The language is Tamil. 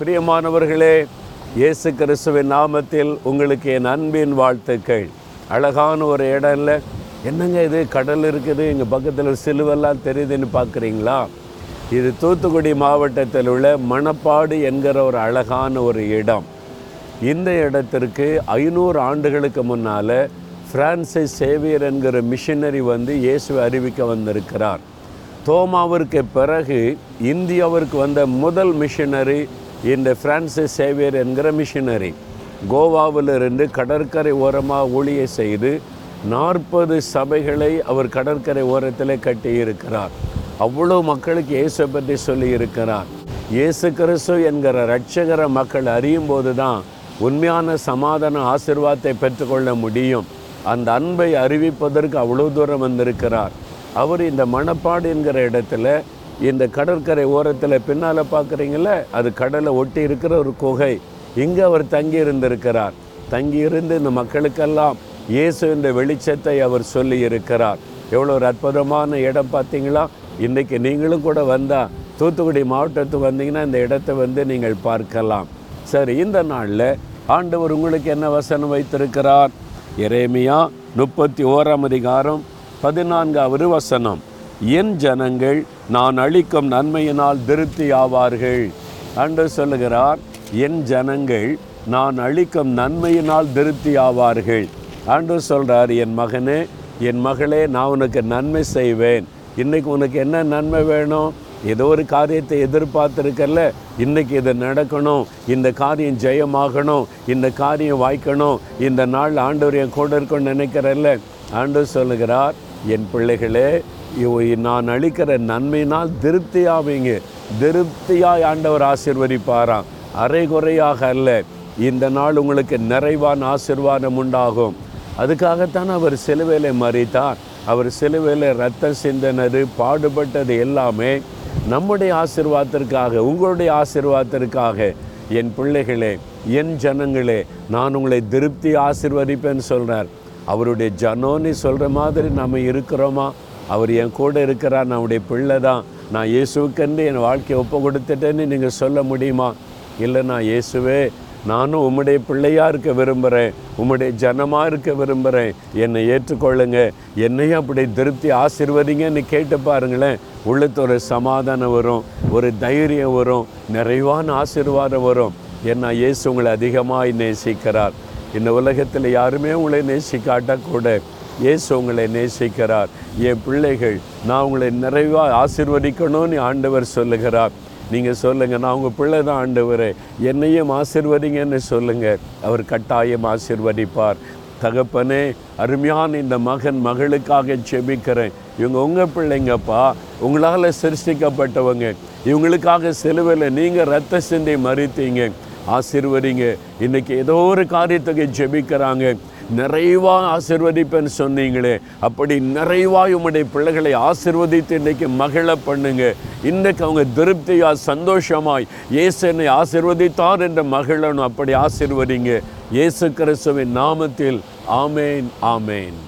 பிரியமானவர்களே இயேசு கிறிஸ்துவின் நாமத்தில் உங்களுக்கு என் அன்பின் வாழ்த்துக்கள். அழகான ஒரு இடம் இல்லை என்னங்க இது? கடல் இருக்குது இங்கே பக்கத்தில் சிலுவெல்லாம் தெரியுதுன்னு பார்க்குறீங்களா இது தூத்துக்குடி மாவட்டத்தில் உள்ள மணப்பாடு என்கிற ஒரு அழகான ஒரு இடம். இந்த இடத்திற்கு ஐநூறு ஆண்டுகளுக்கு முன்னால் பிரான்சிஸ் சேவியர் என்கிற மிஷினரி வந்து இயேசுவை அறிவிக்க வந்திருக்கிறார். தோமாவிற்கு பிறகு இந்தியாவிற்கு வந்த முதல் மிஷினரி இந்த பிரான்சிஸ் சேவியர் என்கிற மிஷினரி கோவாவிலிருந்து கடற்கரை ஓரமாக ஊழிய செய்து நாற்பது சபைகளை அவர் கடற்கரை ஓரத்தில் கட்டியிருக்கிறார். அவ்வளோ மக்களுக்கு இயேசு பற்றி சொல்லியிருக்கிறார். இயேசு கிறிஸ்து என்கிற ரட்சகர மக்கள் அறியும் போது தான் உண்மையான சமாதான ஆசிர்வாதத்தை பெற்றுக்கொள்ள முடியும். அந்த அன்பை அறிவிப்பதற்கு அவ்வளோ தூரம் வந்திருக்கிறார். அவர் இந்த மணப்பாடு என்கிற இடத்துல இந்த கடற்கரை ஓரத்தில் பின்னால் பார்க்குறீங்கள அது கடலை ஒட்டி இருக்கிற ஒரு குகை. இங்கே அவர் தங்கி இருந்திருக்கிறார். தங்கி இருந்து இந்த மக்களுக்கெல்லாம் இயேசு இந்த வெளிச்சத்தை அவர் சொல்லி இருக்கிறார். எவ்வளோ ஒரு அற்புதமான இடம் பார்த்தீங்களா? இன்றைக்கி நீங்களும் கூட வந்தால் தூத்துக்குடி மாவட்டத்துக்கு வந்தீங்கன்னா இந்த இடத்தை வந்து நீங்கள் பார்க்கலாம். சரி இந்த நாளில் ஆண்டவர் உங்களுக்கு என்ன வசனம் வைத்திருக்கிறார்? இறைமையா முப்பத்தி ஓராம் அதிகாரம் பதினான்காவது வசனம். என் ஜனங்கள் நான் அளிக்கும் நன்மையினால் திருப்தி ஆவார்கள். அன்று சொல்லுகிறார் என் ஜனங்கள் நான் அளிக்கும் நன்மையினால் திருப்தி ஆவார்கள். என்று சொல்கிறார் என் மகனே என் மகளே நான் உனக்கு நன்மை செய்வேன். இன்னைக்கு உனக்கு என்ன நன்மை வேணும்? ஏதோ ஒரு காரியத்தை எதிர்பார்த்துருக்கல இன்னைக்கு இது நடக்கணும். இந்த காரியம் ஜெயமாகணும். இந்த காரியம் வாய்க்கணும். இந்த நாள் ஆண்டவர் என் கூட இருக்கணும்னு நினைக்கிறல்ல? ஆண்டு சொல்லுகிறார் என் பிள்ளைகளே நான் அளிக்கிற நன்மையினால் திருப்தியாவீங்க. திருப்தியாய் ஆண்டவர் ஆசிர்வதிப்பாராம். அரைகுறையாக அல்ல. இந்த நாள் உங்களுக்கு நிறைவான ஆசிர்வாதம் உண்டாகும். அதுக்காகத்தான் அவர் சிலுவையில் மறித்தார் அவர் சிலுவையில் ரத்தம் சிந்தனது பாடுபட்டது எல்லாமே நம்முடைய ஆசிர்வாதத்திற்காக உங்களுடைய ஆசிர்வாதத்திற்காக. என் பிள்ளைகளே என் ஜனங்களே நான் உங்களை திருப்தி ஆசிர்வதிப்பேன்னு சொல்கிறார் அவருடைய ஜனோன்னு சொல்கிற மாதிரி நம்ம இருக்கிறோமா? அவர் என் கூட இருக்கிறார் நான் அவருடைய பிள்ளை தான். நான் இயேசுவுக்கென்று என் வாழ்க்கையை ஒப்பு கொடுத்துட்டேன்னு நீங்கள் சொல்ல முடியுமா? இல்லை நான் இயேசுவே நானும் உம்முடைய பிள்ளையாக இருக்க விரும்புகிறேன். உம்முடைய ஜனமாக இருக்க விரும்புகிறேன். என்னை ஏற்றுக்கொள்ளுங்க. என்னையும் அப்படி திருப்தி ஆசிர்வதிங்கன்னு கேட்டு பாருங்களேன். உள்ளத்து ஒரு சமாதானம் வரும். ஒரு தைரியம் வரும். நிறைவான ஆசீர்வாதம் வரும். என்ன இயேசு உங்களை அதிகமாக நேசிக்கிறார். இந்த உலகத்தில் யாருமே உங்களை நேசிக்காட்டக்கூட இயேசு உங்களை நேசிக்கிறார். என் பிள்ளைகள் நான் உங்களை நிறைவாக ஆசிர்வதிக்கணும்னு ஆண்டவர் சொல்லுகிறார். நீங்கள் சொல்லுங்கள் நான் உங்கள் பிள்ளை தான் ஆண்டவர். என்னையும் ஆசிர்வதிங்கன்னு சொல்லுங்கள் அவர் கட்டாயம் ஆசிர்வதிப்பார். தகப்பனே அருமையான இந்த மகன் மகளுக்காக செபிக்கிறேன். இவங்க உங்கள் பிள்ளைங்கப்பா. உங்களால் சிருஷ்டிக்கப்பட்டவங்க. இவங்களுக்காக செலுவில் நீங்கள் ரத்த சிந்தை மறித்தீங்க. ஆசிர்வதிங்க. இன்றைக்கி ஏதோ ஒரு காரியத்துக்கு ஜெபிக்கிறாங்க நிறைவாக ஆசிர்வதிப்பேன்னு சொன்னீங்களே அப்படி நிறைவாக உம்முடைய பிள்ளைகளை ஆசிர்வதித்து இன்னைக்கு மகிழ பண்ணுங்க. இன்றைக்கு அவங்க திருப்தியா சந்தோஷமாய் இயேசு என்னை ஆசிர்வதித்தார் என்ற மகிழனும் அப்படி ஆசிர்வதிங்க. இயேசு கிறிஸ்துவின் நாமத்தில் ஆமேன் ஆமேன்.